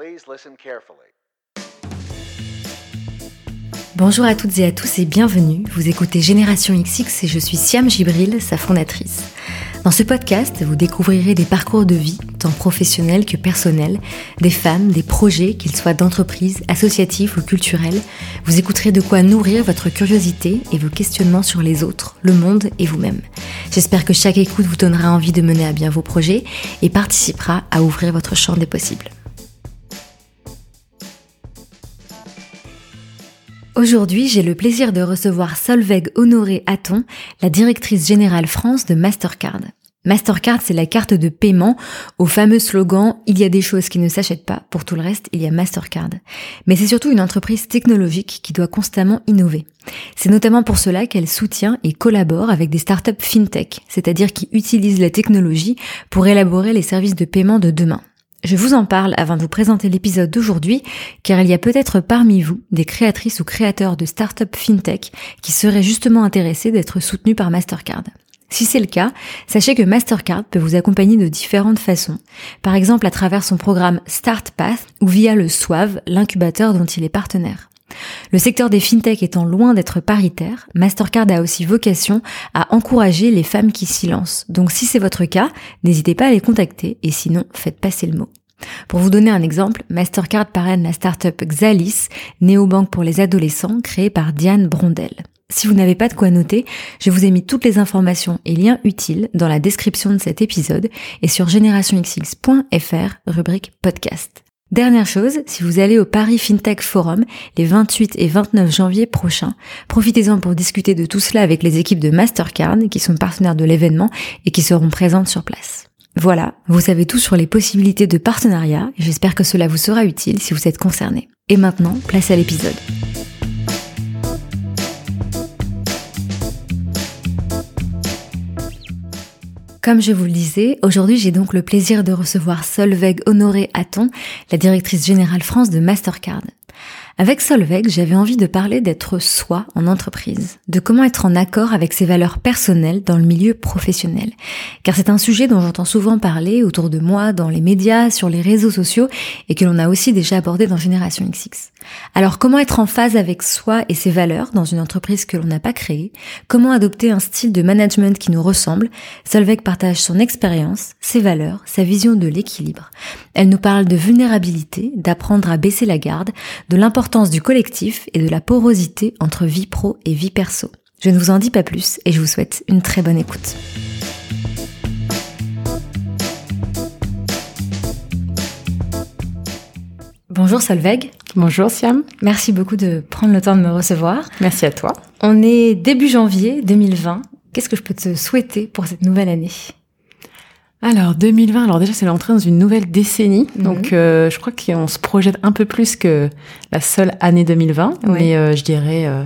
Please listen carefully. Bonjour à toutes et à tous et bienvenue. Vous écoutez Génération XX et je suis Siam Gibril, sa fondatrice. Dans ce podcast, vous découvrirez des parcours de vie, tant professionnels que personnels, des femmes, des projets, qu'ils soient d'entreprise, associatifs ou culturels. Vous écouterez de quoi nourrir votre curiosité et vos questionnements sur les autres, le monde et vous-même. J'espère que chaque écoute vous donnera envie de mener à bien vos projets et participera à ouvrir votre champ des possibles. Aujourd'hui, j'ai le plaisir de recevoir Solveig Honoré Hatton, la directrice générale France de Mastercard. Mastercard, c'est la carte de paiement au fameux slogan Il y a des choses qui ne s'achètent pas, pour tout le reste, il y a Mastercard. Mais c'est surtout une entreprise technologique qui doit constamment innover. C'est notamment pour cela qu'elle soutient et collabore avec des startups fintech, c'est-à-dire qui utilisent la technologie pour élaborer les services de paiement de demain. Je vous en parle avant de vous présenter l'épisode d'aujourd'hui, car il y a peut-être parmi vous des créatrices ou créateurs de startups fintech qui seraient justement intéressés d'être soutenus par Mastercard. Si c'est le cas, sachez que Mastercard peut vous accompagner de différentes façons. Par exemple à travers son programme Start Path ou via le SOAV, l'incubateur dont il est partenaire. Le secteur des fintech étant loin d'être paritaire, Mastercard a aussi vocation à encourager les femmes qui s'y lancent. Donc si c'est votre cas, n'hésitez pas à les contacter et sinon faites passer le mot. Pour vous donner un exemple, Mastercard parraine la startup Xalis, néobanque pour les adolescents créée par Diane Brondel. Si vous n'avez pas de quoi noter, je vous ai mis toutes les informations et liens utiles dans la description de cet épisode et sur générationxx.fr, rubrique podcast. Dernière chose, si vous allez au Paris FinTech Forum les 28 et 29 janvier prochains, profitez-en pour discuter de tout cela avec les équipes de Mastercard qui sont partenaires de l'événement et qui seront présentes sur place. Voilà, vous savez tout sur les possibilités de partenariat et j'espère que cela vous sera utile si vous êtes concerné. Et maintenant, place à l'épisode. Comme je vous le disais, aujourd'hui j'ai donc le plaisir de recevoir Solveig Honoré Hatton, la directrice générale France de Mastercard. Avec Solveig, j'avais envie de parler d'être soi en entreprise, de comment être en accord avec ses valeurs personnelles dans le milieu professionnel. Car c'est un sujet dont j'entends souvent parler autour de moi, dans les médias, sur les réseaux sociaux, et que l'on a aussi déjà abordé dans Génération XX. Alors comment être en phase avec soi et ses valeurs dans une entreprise que l'on n'a pas créée? Comment adopter un style de management qui nous ressemble? Solveig partage son expérience, ses valeurs, sa vision de l'équilibre. Elle nous parle de vulnérabilité, d'apprendre à baisser la garde, de l'importance du collectif et de la porosité entre vie pro et vie perso. Je ne vous en dis pas plus et je vous souhaite une très bonne écoute. Bonjour Solveig. Bonjour Siam. Merci beaucoup de prendre le temps de me recevoir. Merci à toi. On est début janvier 2020. Qu'est-ce que je peux te souhaiter pour cette nouvelle année? Alors 2020, alors déjà c'est l'entrée dans une nouvelle décennie, mhm. donc euh, je crois qu'on se projette un peu plus que la seule année 2020, mais euh, je dirais euh,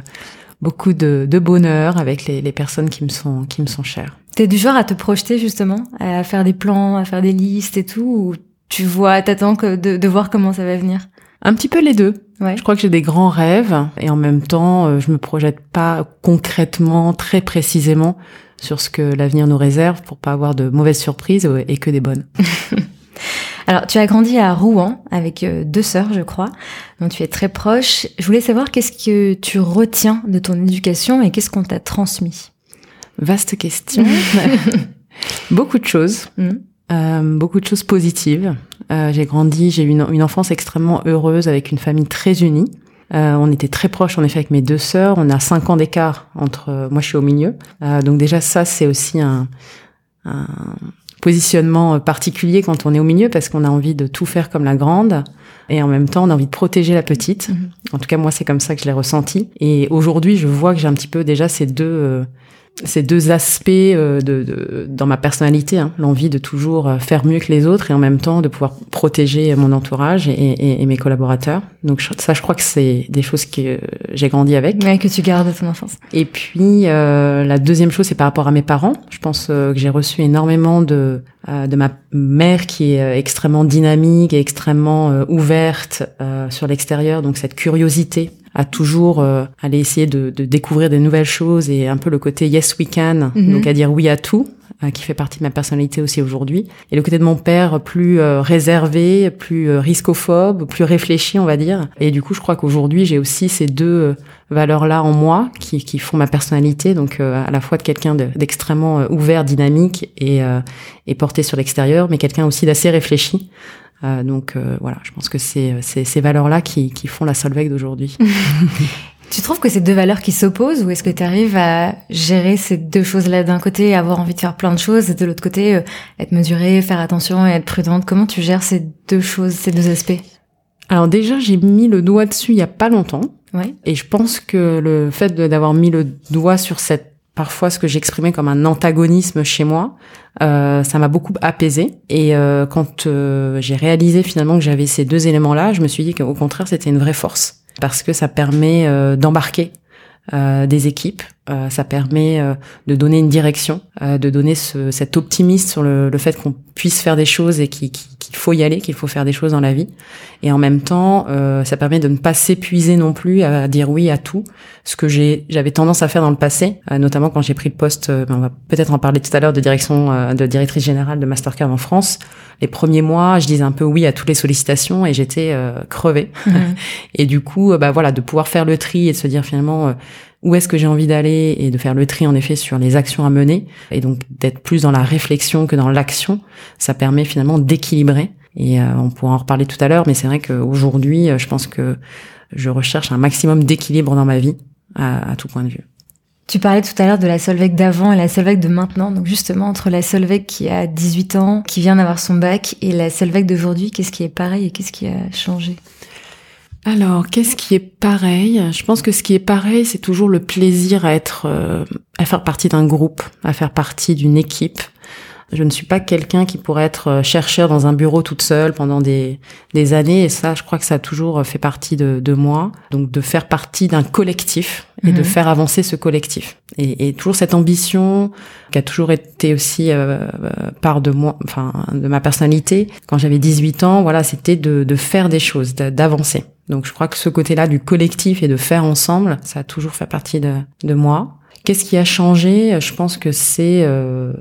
beaucoup de, de, bonheur avec les, les, personnes qui me sont qui me sont chères. T'es du genre à te projeter justement, à faire des plans, à faire des listes et tout, ou tu vois, t'attends que de, de voir comment ça va venir? Un petit peu les deux. Ouais. Je crois que j'ai des grands rêves et en même temps, je me projette pas concrètement, très précisément sur ce que l'avenir nous réserve pour pas avoir de mauvaises surprises et que des bonnes. Alors, tu as grandi à Rouen avec euh, deux sœurs, je crois, dont tu es très proche. Je voulais savoir qu'est-ce que tu retiens de ton éducation et qu'est-ce qu'on t'a transmis? Vaste question. beaucoup de choses, mm. euh, beaucoup de choses positives. Euh, j'ai grandi, j'ai eu une, une, enfance extrêmement heureuse avec une famille très unie. Euh, on était très proches en effet avec mes deux sœurs. On a cinq ans d'écart entre. Euh, moi, je suis au milieu. Euh, donc déjà, ça, c'est aussi un, un, positionnement particulier quand on est au milieu parce qu'on a envie de tout faire comme la grande et en même temps, on a envie de protéger la petite. Mhm. En tout cas, moi, c'est comme ça que je l'ai ressenti. Et aujourd'hui, je vois que j'ai un petit peu déjà ces deux ces deux aspects euh, de, de, dans ma personnalité, hein, l'envie de toujours euh, faire mieux que les autres et en même temps de pouvoir protéger mon entourage et, et, et mes collaborateurs. Donc ça, je crois que c'est des choses que j'ai grandi avec. Ouais, que tu gardes de ton enfance. Et puis euh, la deuxième chose, c'est par rapport à mes parents. Je pense que j'ai reçu énormément de de ma mère qui est extrêmement dynamique et extrêmement ouverte sur l'extérieur. Donc cette curiosité à toujours euh, aller essayer de, de, découvrir des nouvelles choses et un peu le côté yes we can, mhm. donc à dire oui à tout. qui fait partie de ma personnalité aussi aujourd'hui, et le côté de mon père plus réservé, plus riscophobe, plus réfléchi, on va dire. Et du coup, je crois qu'aujourd'hui, j'ai aussi ces deux valeurs-là en moi qui, qui font ma personnalité, donc à la fois de quelqu'un d'extrêmement ouvert, dynamique et, et porté sur l'extérieur, mais quelqu'un aussi d'assez réfléchi. Euh, donc euh, voilà, je pense que c'est ces valeurs-là qui, qui font la Solveig d'aujourd'hui. Tu trouves que c'est deux valeurs qui s'opposent ou est-ce que tu arrives à gérer ces deux choses-là d'un côté, avoir envie de faire plein de choses et de l'autre côté, euh, être mesurée, faire attention et être prudente? Comment tu gères ces deux choses, ces deux aspects? Alors déjà, j'ai mis le doigt dessus il y a pas longtemps. Ouais. Et je pense que le fait d'avoir mis le doigt sur cette parfois ce que j'exprimais comme un antagonisme chez moi, euh, ça m'a beaucoup apaisé. Et euh, quand euh, j'ai réalisé finalement que j'avais ces deux éléments-là, je me suis dit qu'au contraire, c'était une vraie force parce que ça permet d'embarquer des équipes, ça permet de donner une direction, de donner ce, cet optimisme sur le, le fait qu'on puisse faire des choses et qu'il faut y aller, qu'il faut faire des choses dans la vie. Et en même temps, euh, ça permet de ne pas s'épuiser non plus à dire oui à tout, ce que j'ai, j'avais tendance à faire dans le passé, euh, notamment quand j'ai pris le poste, euh, ben, on va peut-être en parler tout à l'heure, de direction, euh, de directrice générale de Mastercard en France. Les premiers mois, je disais un peu oui à toutes les sollicitations et j'étais crevée. Mmh. et du coup, bah voilà, de pouvoir faire le tri et de se dire finalement où est-ce que j'ai envie d'aller et de faire le tri en effet sur les actions à mener et donc d'être plus dans la réflexion que dans l'action, ça permet finalement d'équilibrer et euh, on pourra en reparler tout à l'heure, mais c'est vrai qu'aujourd'hui, euh, je pense que je recherche un maximum d'équilibre dans ma vie à, tout point de vue. Tu parlais tout à l'heure de la Solveig d'avant et la Solveig de maintenant. Donc justement, entre la Solveig qui a 18 ans, qui vient d'avoir son bac, et la Solveig d'aujourd'hui, qu'est-ce qui est pareil et qu'est-ce qui a changé? Alors, qu'est-ce qui est pareil? Je pense que ce qui est pareil, c'est toujours le plaisir à être, euh, à faire partie d'un groupe, à faire partie d'une équipe. Je ne suis pas quelqu'un qui pourrait être euh, chercheur dans un bureau toute seule pendant des, des années. Et ça, je crois que ça a toujours euh, fait partie de, de moi. Donc, de faire partie d'un collectif et de mhm. faire avancer ce collectif. Et, et, toujours cette ambition qui a toujours été aussi euh, part de moi, enfin, de ma personnalité. Quand j'avais 18 ans, voilà, c'était de, de faire des choses, d'avancer. Donc, je crois que ce côté-là du collectif et de faire ensemble, ça a toujours fait partie de, de moi. Qu'est-ce qui a changé? Je pense que c'est euh,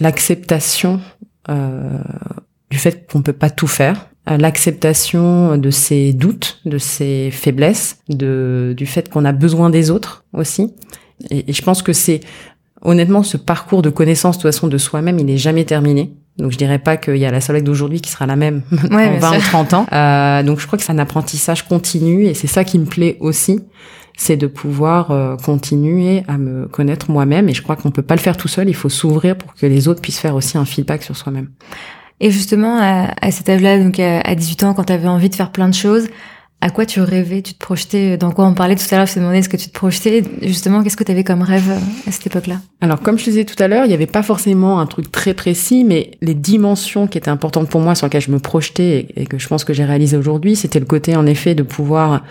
l'acceptation euh, du fait qu'on peut pas tout faire, euh, l'acceptation de ses doutes, de ses faiblesses, de du fait qu'on a besoin des autres aussi. Et, je pense que c'est honnêtement ce parcours de connaissance de toute façon de soi-même, il n'est jamais terminé. Donc je dirais pas qu'il y a la Solègue d'aujourd'hui qui sera la même ouais, dans 20 ou 30 ans. Euh, donc je crois que c'est un apprentissage continu et c'est ça qui me plaît aussi c'est de pouvoir euh, continuer à me connaître moi-même. Et je crois qu'on peut pas le faire tout seul. Il faut s'ouvrir pour que les autres puissent faire aussi un feedback sur soi-même. Et justement, à, à cet âge-là, donc à 18 ans, quand tu avais envie de faire plein de choses, à quoi tu rêvais Tu te projetais Dans quoi on parlait tout à l'heure Je te demandais ce que tu te projetais. Justement, qu'est-ce que tu avais comme rêve euh, à cette époque-là? Alors, comme je disais tout à l'heure, il n'y avait pas forcément un truc très précis, mais les dimensions qui étaient importantes pour moi, sur lesquelles je me projetais et, que je pense que j'ai réalisé aujourd'hui, c'était le côté, en effet, de pouvoir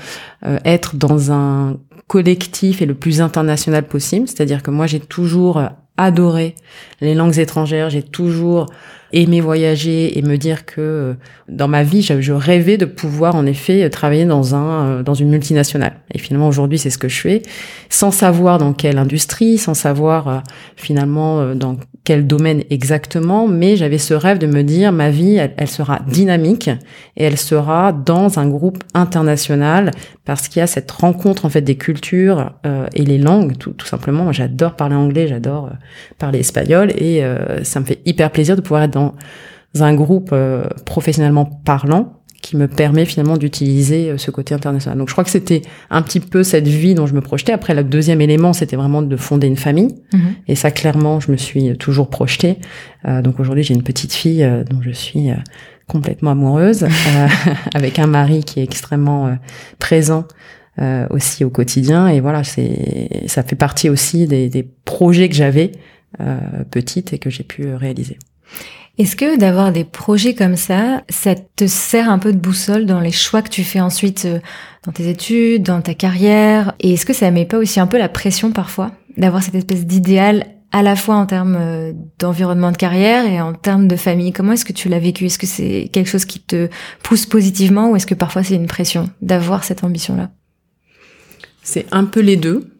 euh, être dans un collectif et le plus international possible. C'est-à-dire que moi, j'ai toujours adoré les langues étrangères. J'ai toujours aimé voyager et me dire que euh, dans ma vie, je, rêvais de pouvoir en effet travailler dans un euh, dans une multinationale. Et finalement aujourd'hui, c'est ce que je fais, sans savoir dans quelle industrie, sans savoir euh, finalement dans quel domaine exactement, mais j'avais ce rêve de me dire ma vie, elle, sera dynamique et elle sera dans un groupe international parce qu'il y a cette rencontre en fait des cultures et les langues tout, tout simplement. J'adore parler anglais, j'adore parler espagnol et ça me fait hyper plaisir de pouvoir être dans un groupe euh, professionnellement parlant qui me permet finalement d'utiliser euh, ce côté international. Donc je crois que c'était un petit peu cette vie dont je me projetais. Après, le deuxième élément, c'était vraiment de fonder une famille. Mhm. Et ça, clairement, je me suis toujours projetée. Euh, donc aujourd'hui, j'ai une petite fille dont je suis complètement amoureuse, avec un mari qui est extrêmement présent aussi au quotidien. Et voilà, c'est ça fait partie aussi des, des projets que j'avais petite et que j'ai pu réaliser. Est-ce que d'avoir des projets comme ça, ça te sert un peu de boussole dans les choix que tu fais ensuite euh, dans tes études, dans ta carrière? Et est-ce que ça met pas aussi un peu la pression parfois d'avoir cette espèce d'idéal à la fois en termes euh, d'environnement de carrière et en termes de famille? Comment est-ce que tu l'as vécu? Est-ce que c'est quelque chose qui te pousse positivement ou est-ce que parfois c'est une pression d'avoir cette ambition-là? C'est un peu les deux.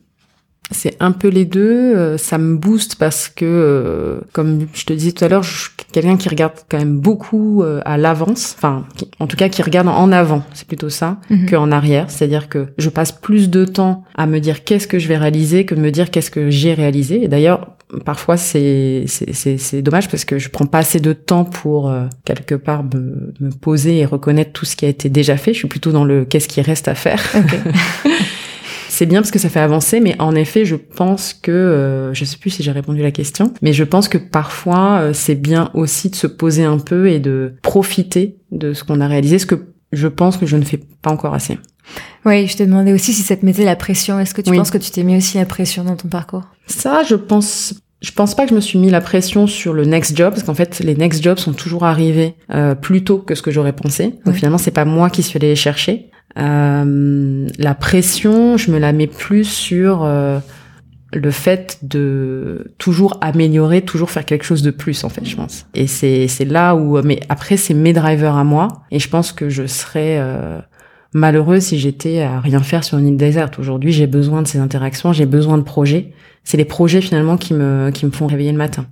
C'est un peu les deux. Euh, ça me booste parce que, euh, comme je te disais tout à l'heure, je suis quelqu'un qui regarde quand même beaucoup euh, à l'avance. Enfin, en tout cas, qui regarde en avant. C'est plutôt ça mhm. qu'en arrière. C'est-à-dire que je passe plus de temps à me dire qu'est-ce que je vais réaliser que de me dire qu'est-ce que j'ai réalisé. Et d'ailleurs, parfois c'est c'est dommage parce que je prends pas assez de temps pour quelque part me, me, poser et reconnaître tout ce qui a été déjà fait. Je suis plutôt dans le qu'est-ce qui reste à faire. c'est bien parce que ça fait avancer, mais en effet, je pense que, euh, je sais plus si j'ai répondu à la question, mais je pense que parfois, euh, c'est bien aussi de se poser un peu et de profiter de ce qu'on a réalisé, ce que je pense que je ne fais pas encore assez. Oui, je te demandais aussi si ça te mettait la pression. Est-ce que tu penses que tu t'es mis aussi la pression dans ton parcours? Ça, je pense je pense pas que je me suis mis la pression sur le next job parce qu'en fait les next jobs sont toujours arrivés euh, plus tôt que ce que j'aurais pensé. Donc finalement c'est pas moi qui suis allée les chercher. Euh, la pression, je me la mets plus sur euh, le fait de toujours améliorer, toujours faire quelque chose de plus en fait, je pense. Et c'est c'est là où mais après c'est mes drivers à moi et je pense que je serais euh, malheureuse si j'étais à rien faire sur une île déserte. Aujourd'hui, j'ai besoin de ces interactions, j'ai besoin de projets. C'est les projets finalement qui me qui me font réveiller le matin.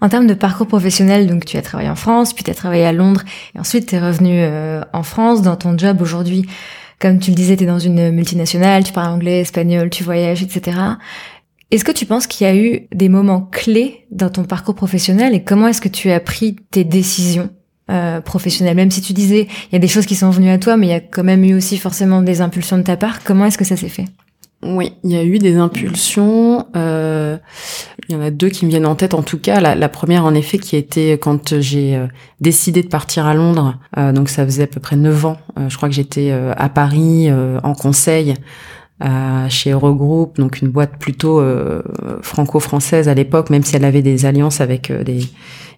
En termes de parcours professionnel, donc tu as travaillé en France, puis tu as travaillé à Londres, et ensuite tu es revenu euh, en France dans ton job aujourd'hui. Comme tu le disais, tu es dans une multinationale, tu parles anglais, espagnol, tu voyages, etc. Est-ce que tu penses qu'il y a eu des moments clés dans ton parcours professionnel et comment est-ce que tu as pris tes décisions euh, professionnelles? Même si tu disais, il y a des choses qui sont venues à toi, mais il y a quand même eu aussi forcément des impulsions de ta part. Comment est-ce que ça s'est fait? Oui, il y a eu des impulsions. Euh, il y en a deux qui me viennent en tête. En tout cas, la, première, en effet, qui a été quand j'ai euh, décidé de partir à Londres. Euh, donc, ça faisait à peu près neuf ans. je crois que j'étais à Paris en conseil chez Eurogroup, donc une boîte plutôt franco-française à l'époque, même si elle avait des alliances avec des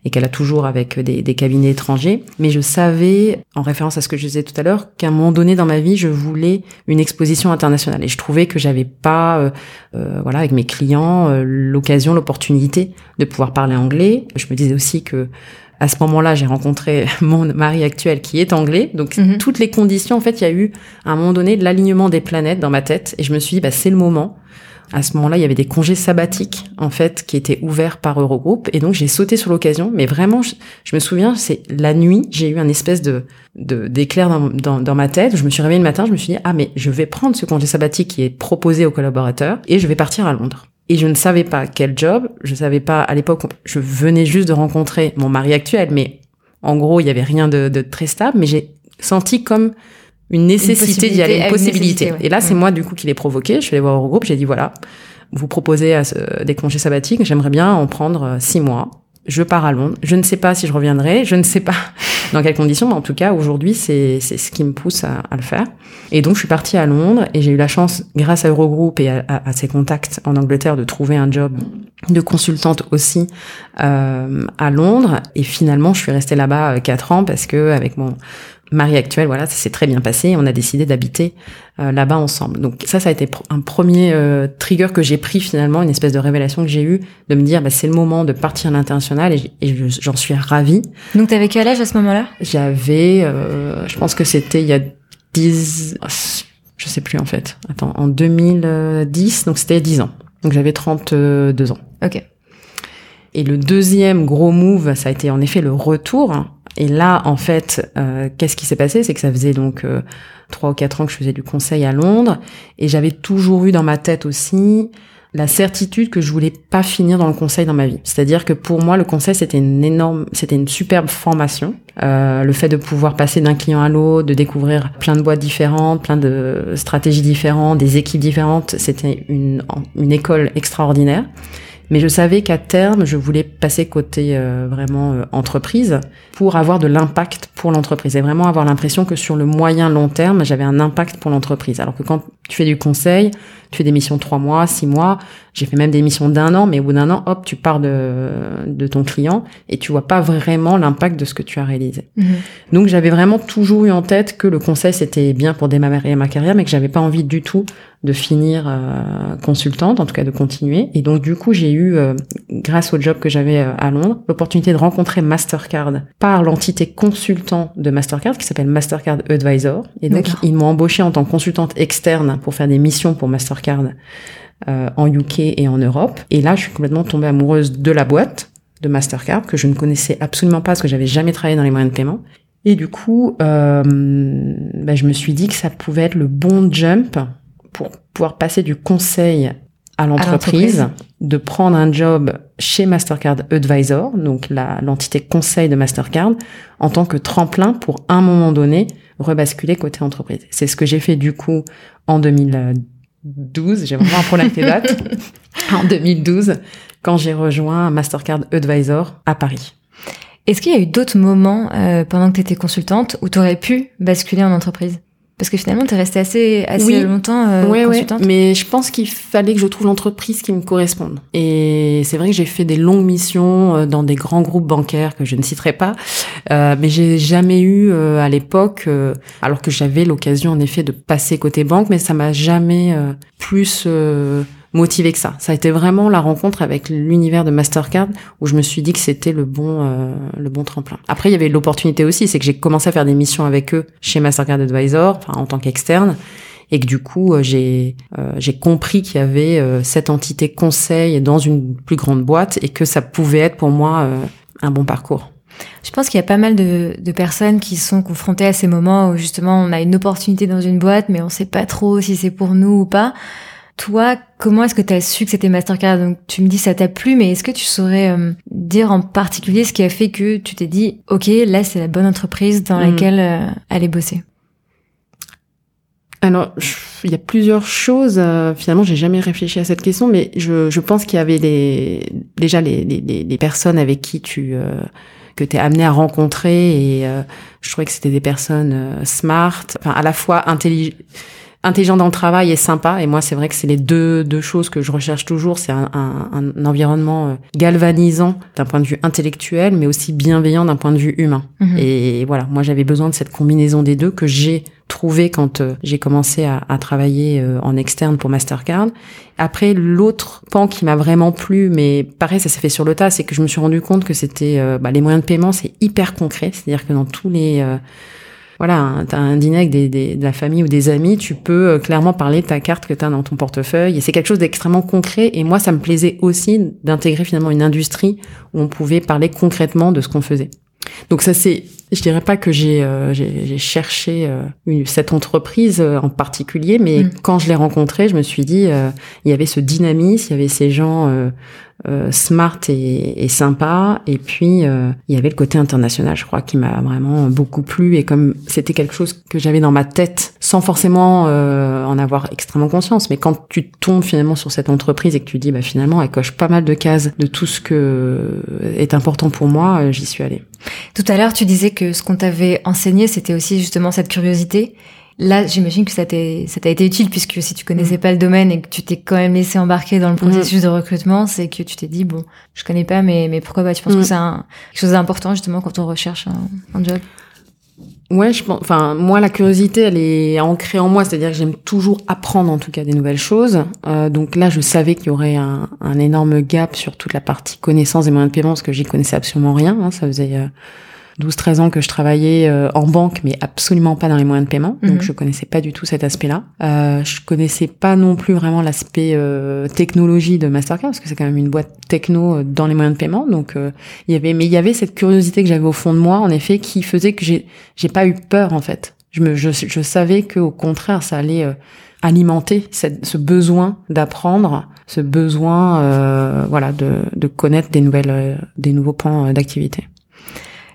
et qu'elle a toujours avec des, des, cabinets étrangers. Mais je savais, en référence à ce que je disais tout à l'heure, qu'à un moment donné dans ma vie, je voulais une exposition internationale. Et je trouvais que j'avais pas, euh, euh voilà, avec mes clients, euh, l'occasion, l'opportunité de pouvoir parler anglais. Je me disais aussi que à ce moment-là, j'ai rencontré mon mari actuel qui est anglais. Donc, mhm. toutes les conditions, en fait, il y a eu, à un moment donné, de l'alignement des planètes dans ma tête. Et je me suis dit, bah, c'est le moment. À ce moment-là, il y avait des congés sabbatiques en fait qui étaient ouverts par Eurogroupe et donc j'ai sauté sur l'occasion. Mais vraiment, je, me souviens, c'est la nuit, j'ai eu un espèce de d'éclair dans, dans, dans, ma tête. Je me suis réveillée le matin, je me suis dit ah mais je vais prendre ce congé sabbatique qui est proposé aux collaborateurs et je vais partir à Londres. Et je ne savais pas quel job, je savais pas à l'époque, je venais juste de rencontrer mon mari actuel, mais en gros il y avait rien de, de très stable, mais j'ai senti comme une nécessité d'y aller, une possibilité. Et là, c'est moi du coup qui l'ai provoqué. Je suis allée voir Eurogroupe, j'ai dit voilà, vous proposez à ce, des congés sabbatiques, j'aimerais bien en prendre euh, six mois. Je pars à Londres. Je ne sais pas si je reviendrai, je ne sais pas dans quelles conditions, mais en tout cas aujourd'hui c'est ce qui me pousse à, à, le faire. Et donc je suis partie à Londres et j'ai eu la chance, grâce à Eurogroupe et à, à, ses contacts en Angleterre, de trouver un job de consultante aussi euh, à Londres. Et finalement je suis restée là-bas euh, quatre ans parce que avec mon mari actuel, voilà, ça s'est très bien passé. On a décidé d'habiter euh, là-bas ensemble. Donc ça, ça a été un premier euh, trigger que j'ai pris finalement, une espèce de révélation que j'ai eue, de me dire, bah, c'est le moment de partir à l'international et, j'en suis ravie. Donc t'avais quel âge à ce moment-là? J'avais, euh, je pense que c'était il y a 10, je sais plus en fait. Attends, en 2010, donc c'était 10 ans. Donc j'avais 32 ans. Ok. Et le deuxième gros move, ça a été en effet le retour et là, en fait, euh, qu'est-ce qui s'est passé? C'est que ça faisait donc euh, trois ou quatre ans que je faisais du conseil à Londres, et j'avais toujours eu dans ma tête aussi la certitude que je voulais pas finir dans le conseil dans ma vie. C'est-à-dire que pour moi, le conseil c'était une énorme, c'était une superbe formation. Euh, le fait de pouvoir passer d'un client à l'autre, de découvrir plein de boîtes différentes, plein de stratégies différentes, des équipes différentes, c'était une, une école extraordinaire. Mais je savais qu'à terme, je voulais passer côté euh, vraiment euh, entreprise pour avoir de l'impact pour l'entreprise et vraiment avoir l'impression que sur le moyen long terme, j'avais un impact pour l'entreprise. Alors que quand tu fais du conseil, tu fais des missions trois mois, six mois, j'ai fait même des missions d'un an, mais au bout d'un an, hop, tu pars de, de ton client et tu vois pas vraiment l'impact de ce que tu as réalisé. Mhm. Donc j'avais vraiment toujours eu en tête que le conseil c'était bien pour démarrer ma carrière, mais que j'avais pas envie du tout de finir euh, consultante, en tout cas de continuer. Et donc du coup, j'ai eu, euh, grâce au job que j'avais euh, à Londres, l'opportunité de rencontrer Mastercard par l'entité consultant de Mastercard qui s'appelle Mastercard Advisor. Et donc ils m'ont embauché en tant que consultante externe pour faire des missions pour Mastercard euh, en UK et en Europe. Et là, je suis complètement tombée amoureuse de la boîte de Mastercard que je ne connaissais absolument pas parce que j'avais jamais travaillé dans les moyens de paiement. Et du coup, euh, bah, je me suis dit que ça pouvait être le bon jump pour pouvoir passer du conseil à l'entreprise, de prendre un job chez Mastercard Advisor, donc l'entité conseil de Mastercard, en tant que tremplin pour un moment donné rebasculer côté entreprise. C'est ce que j'ai fait du coup en 2012. J'ai vraiment un problème avec les dates. en 2012, quand j'ai rejoint Mastercard Advisor à Paris. Est-ce qu'il y a eu d'autres moments euh, pendant que tu étais consultante où tu aurais pu basculer en entreprise? Parce que finalement, tu es restée assez, assez longtemps euh, consultante. mais je pense qu'il fallait que je trouve l'entreprise qui me corresponde. Et c'est vrai que j'ai fait des longues missions euh, dans des grands groupes bancaires que je ne citerai pas, euh, mais j'ai jamais eu euh, à l'époque, alors que j'avais l'occasion en effet de passer côté banque, mais ça m'a jamais plus motivé que ça. Ça a été vraiment la rencontre avec l'univers de Mastercard où je me suis dit que c'était le bon euh, le bon tremplin. Après il y avait l'opportunité aussi, c'est que j'ai commencé à faire des missions avec eux chez Mastercard Advisor, enfin en tant qu'externe et que du coup euh, j'ai euh, j'ai compris qu'il y avait cette entité conseil dans une plus grande boîte et que ça pouvait être pour moi un bon parcours. Je pense qu'il y a pas mal de, de, personnes qui sont confrontées à ces moments où justement on a une opportunité dans une boîte mais on sait pas trop si c'est pour nous ou pas. Toi, comment est-ce que tu as su que c'était Mastercard? Donc tu me dis ça t'a plu, mais est-ce que tu saurais euh, dire en particulier ce qui a fait que tu t'es dit OK, là c'est la bonne entreprise dans mm. laquelle euh, aller bosser? Alors, il y a plusieurs choses. Euh, finalement, j'ai jamais réfléchi à cette question, mais je, je pense qu'il y avait les, déjà les, les, les, personnes avec qui tu euh, que t'es amené à rencontrer, et je trouvais que c'était des personnes smart, enfin à la fois intelligentes intelligent dans le travail et sympa. Et moi, c'est vrai que c'est les deux, deux choses que je recherche toujours. C'est un, un, un, environnement euh, galvanisant d'un point de vue intellectuel, mais aussi bienveillant d'un point de vue humain. Mhm. Et voilà, moi, j'avais besoin de cette combinaison des deux que j'ai trouvé quand euh, j'ai commencé à, à travailler euh, en externe pour Mastercard. Après, l'autre pan qui m'a vraiment plu, mais pareil, ça s'est fait sur le tas, c'est que je me suis rendu compte que c'était bah, les moyens de paiement, c'est hyper concret. C'est-à-dire que dans tous les voilà, t'as un dîner avec des, de la famille ou des amis, tu peux euh, clairement parler de ta carte que t'as dans ton portefeuille. Et c'est quelque chose d'extrêmement concret. Et moi, ça me plaisait aussi d'intégrer finalement une industrie où on pouvait parler concrètement de ce qu'on faisait. Donc ça c'est, je dirais pas que j'ai euh, cherché euh, cette entreprise en particulier, mais mm. quand je l'ai rencontrée, je me suis dit il y avait ce dynamisme, il y avait ces gens euh, smart et, et, sympa. Et puis euh, il y avait le côté international, je crois, qui m'a vraiment beaucoup plu. Et comme c'était quelque chose que j'avais dans ma tête, sans forcément euh, en avoir extrêmement conscience, mais quand tu tombes finalement sur cette entreprise et que tu dis, bah finalement, elle coche pas mal de cases de tout ce que est important pour moi, j'y suis allée. Tout à l'heure, tu disais que ce qu'on t'avait enseigné, c'était aussi justement cette curiosité. Là, j'imagine que ça t'a été utile puisque si tu connaissais mm. pas le domaine et que tu t'es quand même laissé embarquer dans le mm. processus de recrutement, c'est que tu t'es dit bon, je connais pas, mais mais pourquoi pas? Tu penses que mm. c'est quelque chose d'important justement quand on recherche un, job Ouais, je pense. Enfin, moi, la curiosité, elle est ancrée en moi, c'est-à-dire que j'aime toujours apprendre, en tout cas, des nouvelles choses. Euh, donc là, je savais qu'il y aurait un, un, énorme gap sur toute la partie connaissance des moyens de paiement, parce que j'y connaissais absolument rien. Hein, ça faisait euh, 12-13 ans que je travaillais euh, en banque, mais absolument pas dans les moyens de paiement. Donc mhm. je connaissais pas du tout cet aspect-là. Euh, je connaissais pas non plus vraiment l'aspect euh, technologie de Mastercard, parce que c'est quand même une boîte techno euh, dans les moyens de paiement. Donc il y avait, mais il y avait cette curiosité que j'avais au fond de moi, en effet, qui faisait que j'ai j'ai pas eu peur en fait. Je me je, je savais que au contraire ça allait alimenter cette, ce besoin d'apprendre, ce besoin voilà de, de connaître des nouvelles des nouveaux pans d'activité.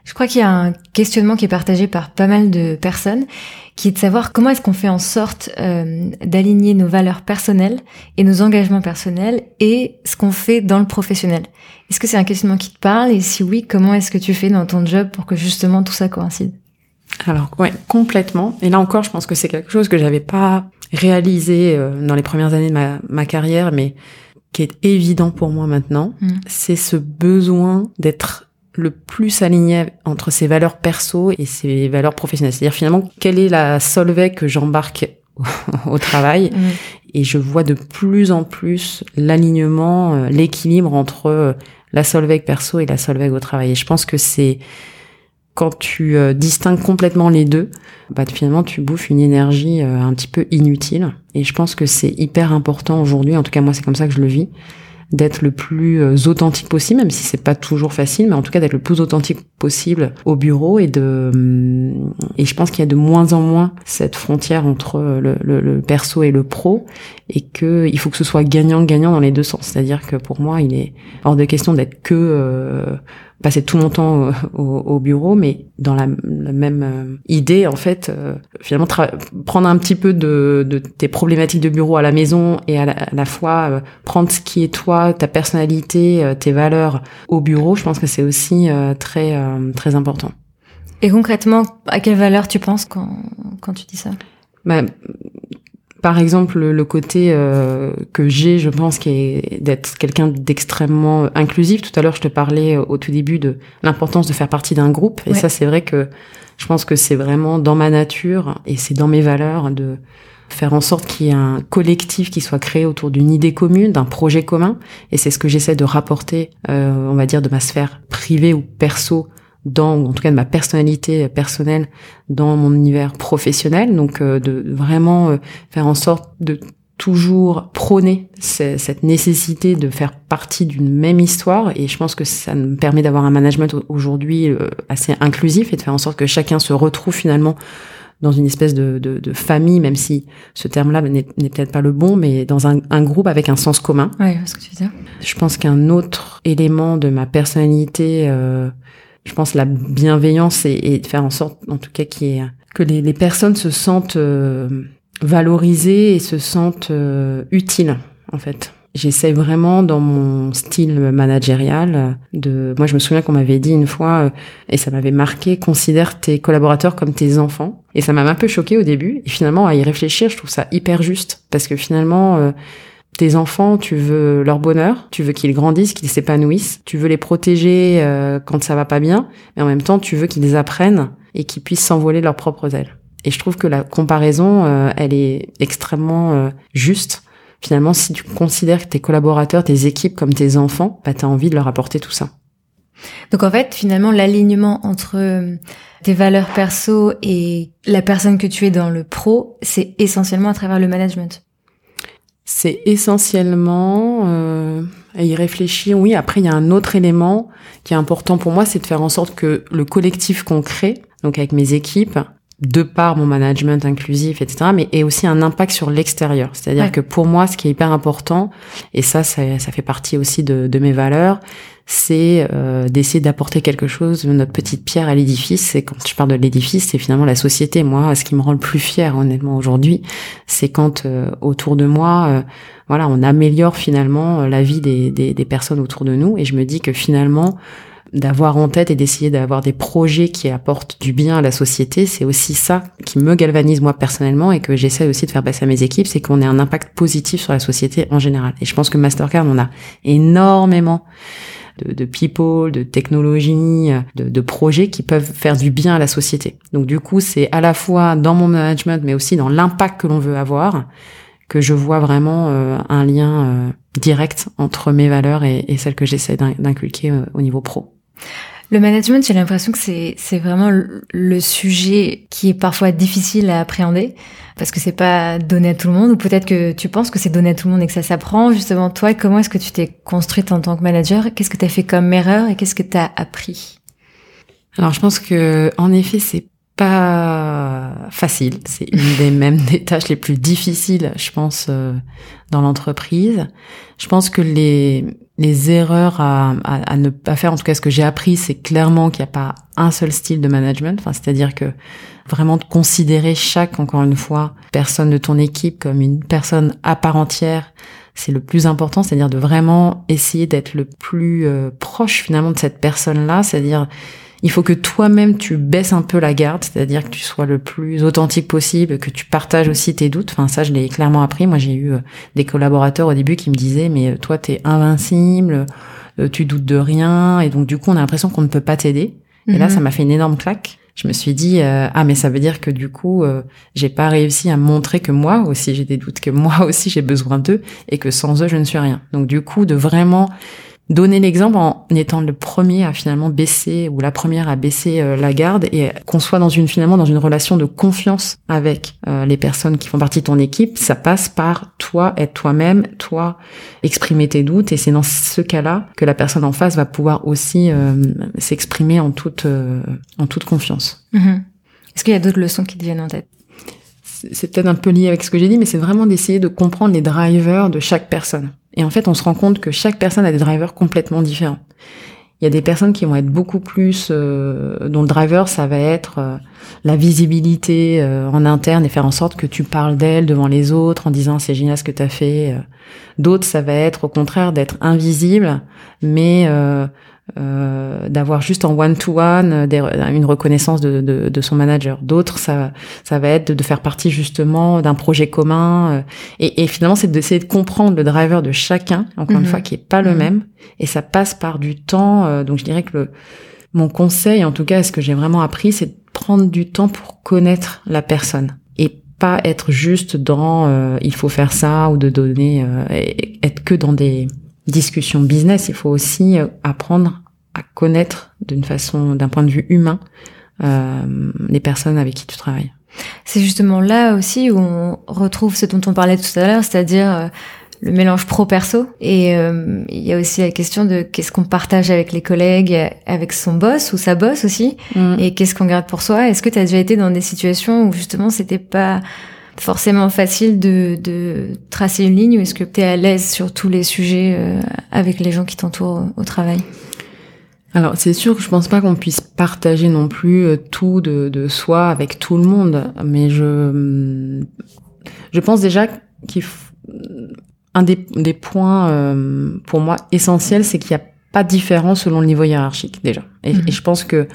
Je crois qu'il y a un questionnement qui est partagé par pas mal de personnes, qui est de savoir comment est-ce qu'on fait en sorte euh, d'aligner nos valeurs personnelles et nos engagements personnels et ce qu'on fait dans le professionnel. Est-ce que c'est un questionnement qui te parle? Et si oui, comment est-ce que tu fais dans ton job pour que justement tout ça coïncide? Alors ouais, complètement. Et là encore, je pense que c'est quelque chose que j'avais pas réalisé euh, dans les premières années de ma, ma carrière, mais qui est évident pour moi maintenant, mmh. c'est ce besoin d'être le plus aligné entre ses valeurs perso et ses valeurs professionnelles. C'est-à-dire finalement, quelle est la Solvay que j'embarque au travail mm. Et je vois de plus en plus l'alignement, euh, l'équilibre entre euh, la Solveig perso et la Solveig au travail. Et je pense que c'est quand tu euh, distingues complètement les deux, bah finalement tu bouffes une énergie euh, un petit peu inutile. Et je pense que c'est hyper important aujourd'hui, en tout cas moi c'est comme ça que je le vis, d'être le plus euh, authentique possible, même si c'est pas toujours facile, mais en tout cas d'être le plus authentique possible au bureau et de hum, et je pense qu'il y a de moins en moins cette frontière entre le, le, le perso et le pro et que il faut que ce soit gagnant-gagnant dans les deux sens. C'est-à-dire que pour moi, il est hors de question d'être que euh, passer tout mon temps au, au, bureau, mais dans la, la même euh, idée, en fait, euh, finalement, prendre un petit peu de, de, tes problématiques de bureau à la maison et à la, fois euh, prendre ce qui est toi, ta personnalité, tes valeurs au bureau, je pense que c'est aussi très, très important. Et concrètement, à quelles valeurs tu penses quand, quand tu dis ça? Bah, par exemple, le côté euh, que j'ai, je pense, qui est d'être quelqu'un d'extrêmement inclusif. Tout à l'heure, je te parlais euh, au tout début de l'importance de faire partie d'un groupe. Et ça, c'est vrai que je pense que c'est vraiment dans ma nature et c'est dans mes valeurs de faire en sorte qu'il y ait un collectif qui soit créé autour d'une idée commune, d'un projet commun. Et c'est ce que j'essaie de rapporter, euh, on va dire, de ma sphère privée ou perso dans, ou en tout cas de ma personnalité personnelle dans mon univers professionnel. Donc euh, de vraiment euh, faire en sorte de toujours prôner cette nécessité de faire partie d'une même histoire et je pense que ça me permet d'avoir un management aujourd'hui euh, assez inclusif et de faire en sorte que chacun se retrouve finalement dans une espèce de, de, de famille, même si ce terme-là n'est peut-être pas le bon, mais dans un, un, groupe avec un sens commun. Oui, ce que tu veux dire. Je pense qu'un autre élément de ma personnalité euh, je pense, la bienveillance et, de faire en sorte, en tout cas, est que les, les, personnes se sentent euh, valorisées et se sentent euh, utiles, en fait. J'essaie vraiment dans mon style managérial de. Moi, je me souviens qu'on m'avait dit une fois, euh, et ça m'avait marqué, considère tes collaborateurs comme tes enfants. Et ça m'a un peu choqué au début. Et finalement, à y réfléchir, je trouve ça hyper juste parce que finalement tes enfants, tu veux leur bonheur, tu veux qu'ils grandissent, qu'ils s'épanouissent, tu veux les protéger euh, quand ça va pas bien, mais en même temps, tu veux qu'ils apprennent et qu'ils puissent s'envoler leurs propres ailes. Et je trouve que la comparaison, euh, elle est extrêmement euh, juste. Finalement, si tu considères tes collaborateurs, tes équipes comme tes enfants, bah, tu as envie de leur apporter tout ça. Donc en fait, finalement, l'alignement entre tes valeurs perso et la personne que tu es dans le pro, c'est essentiellement à travers le management c'est essentiellement euh, à y réfléchir. Oui, après il y a un autre élément qui est important pour moi, c'est de faire en sorte que le collectif qu'on crée, donc avec mes équipes, de par mon management inclusif, etc., mais ait aussi un impact sur l'extérieur. C'est-à-dire que pour moi, ce qui est hyper important, et ça, ça, ça fait partie aussi de, de mes valeurs, c'est euh, d'essayer d'apporter quelque chose, notre petite pierre à l'édifice. C'est quand je parle de l'édifice, c'est finalement la société. Moi, ce qui me rend le plus fier, honnêtement, aujourd'hui, c'est quand euh, autour de moi, euh, voilà, on améliore finalement la vie des, des, des, personnes autour de nous. Et je me dis que finalement, d'avoir en tête et d'essayer d'avoir des projets qui apportent du bien à la société, c'est aussi ça qui me galvanise moi personnellement et que j'essaie aussi de faire passer à mes équipes, c'est qu'on ait un impact positif sur la société en général. Et je pense que Mastercard, on a énormément de, de people, de technologies, de, de, projets qui peuvent faire du bien à la société. Donc du coup, c'est à la fois dans mon management, mais aussi dans l'impact que l'on veut avoir, que je vois vraiment euh, un lien euh, direct entre mes valeurs et, et celles que j'essaie d'inculquer euh, au niveau pro. Le management, j'ai l'impression que c'est c'est vraiment le sujet qui est parfois difficile à appréhender parce que c'est pas donné à tout le monde ou peut-être que tu penses que c'est donné à tout le monde et que ça s'apprend. Justement, toi, comment est-ce que tu t'es construite en tant que manager? Qu'est-ce que tu as fait comme erreur et qu'est-ce que tu as appris? Alors, je pense que en effet, c'est pas facile. C'est une des mêmes des tâches les plus difficiles, je pense, euh, dans l'entreprise. Je pense que les les erreurs à, à, à, ne pas faire, en tout cas ce que j'ai appris, c'est clairement qu'il n'y a pas un seul style de management. Enfin, c'est-à-dire que vraiment de considérer chaque, encore une fois, personne de ton équipe comme une personne à part entière, c'est le plus important. C'est-à-dire de vraiment essayer d'être le plus euh, proche finalement de cette personne-là. C'est-à-dire il faut que toi-même tu baisses un peu la garde, c'est-à-dire que tu sois le plus authentique possible, que tu partages aussi tes doutes. Enfin ça je l'ai clairement appris. Moi j'ai eu euh, des collaborateurs au début qui me disaient mais euh, toi t'es invincible, euh, tu doutes de rien et donc du coup on a l'impression qu'on ne peut pas t'aider. Et là ça mhm. m'a fait une énorme claque. Je me suis dit ah mais ça veut dire que du coup j'ai pas réussi à montrer que moi aussi j'ai des doutes, que moi aussi j'ai besoin d'eux et que sans eux je ne suis rien. Donc du coup de vraiment donner l'exemple en étant le premier à finalement baisser ou la première à baisser euh, la garde et qu'on soit dans une finalement dans une relation de confiance avec euh, les personnes qui font partie de ton équipe, ça passe par toi être toi-même, toi exprimer tes doutes et c'est dans ce cas-là que la personne en face va pouvoir aussi euh, s'exprimer en toute en toute confiance. Mm-hmm. Est-ce qu'il y a d'autres leçons qui te viennent en tête? C'est peut-être un peu lié avec ce que j'ai dit, mais c'est vraiment d'essayer de comprendre les drivers de chaque personne. Et en fait, on se rend compte que chaque personne a des drivers complètement différents. Il y a des personnes qui vont être beaucoup plus, euh, dont le driver, ça va être euh, la visibilité euh, en interne et faire en sorte que tu parles d'elle devant les autres en disant c'est génial ce que tu as fait. D'autres, ça va être au contraire d'être invisible, mais euh, d'avoir juste en one-to-one euh, une reconnaissance de, de, de son manager. D'autres, ça, ça va être de, faire partie justement d'un projet commun. Euh, et, et finalement, c'est d'essayer de comprendre le driver de chacun, encore une mhm. fois, qui est pas le mhm. même. Et ça passe par du temps. donc, je dirais que le, mon conseil, en tout cas, ce que j'ai vraiment appris, c'est de prendre du temps pour connaître la personne et pas être juste dans il faut faire ça ou de donner être que dans des discussion business, il faut aussi euh, apprendre à connaître d'une façon, d'un point de vue humain, euh, les personnes avec qui tu travailles. C'est justement là aussi où on retrouve ce dont on parlait tout à l'heure, c'est-à-dire euh, le mélange pro-perso. Et euh, il y a aussi la question de qu'est-ce qu'on partage avec les collègues, avec son boss ou sa boss aussi, mm. et qu'est-ce qu'on garde pour soi. Est-ce que tu as déjà été dans des situations où justement c'était pas forcément facile de, de tracer une ligne ou est-ce que tu es à l'aise sur tous les sujets euh, avec les gens qui t'entourent au travail? Alors c'est sûr que je pense pas qu'on puisse partager non plus euh, tout de, de, soi avec tout le monde, mais je je pense déjà qu'il un des, des points euh, pour moi essentiels, c'est qu'il n'y a pas de différence selon le niveau hiérarchique déjà. Et, mhm. et je pense que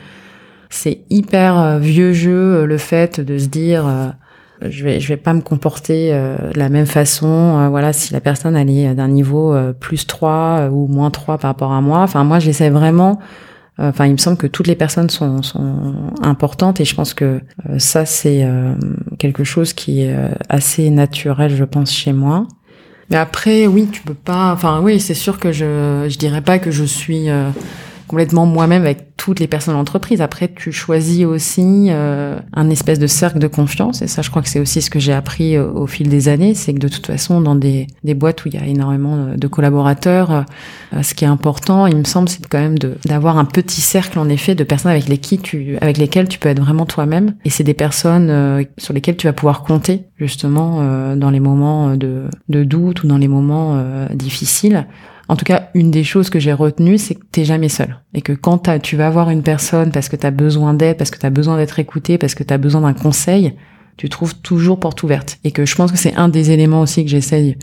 c'est hyper vieux jeu le fait de se dire je vais je vais pas me comporter euh, de la même façon euh, voilà si la personne elle est d'un niveau euh, plus 3 ou moins 3 par rapport à moi. Enfin moi j'essaie vraiment enfin il me semble que toutes les personnes sont, sont importantes et je pense que ça c'est quelque chose qui est assez naturel je pense chez moi. Mais après oui tu peux pas enfin oui c'est sûr que je je dirais pas que je suis complètement moi-même avec toutes les personnes de l'entreprise. Après, tu choisis aussi euh, un espèce de cercle de confiance. Et ça, je crois que c'est aussi ce que j'ai appris euh, au, fil des années. C'est que de toute façon, dans des, des boîtes où il y a énormément euh, de collaborateurs, euh, ce qui est important, il me semble, c'est quand même d'avoir un petit cercle, en effet, de personnes avec, lesquelles tu, avec lesquelles tu peux être vraiment toi-même. Et c'est des personnes sur lesquelles tu vas pouvoir compter, justement, dans les moments de, de doute ou dans les moments difficiles. En tout cas, une des choses que j'ai retenues, c'est que t'es jamais seul. Et que quand tu vas voir une personne parce que tu as besoin d'aide, parce que tu as besoin d'être écouté, parce que tu as besoin d'un conseil, tu trouves toujours porte ouverte. Et que je pense que c'est un des éléments aussi que j'essaye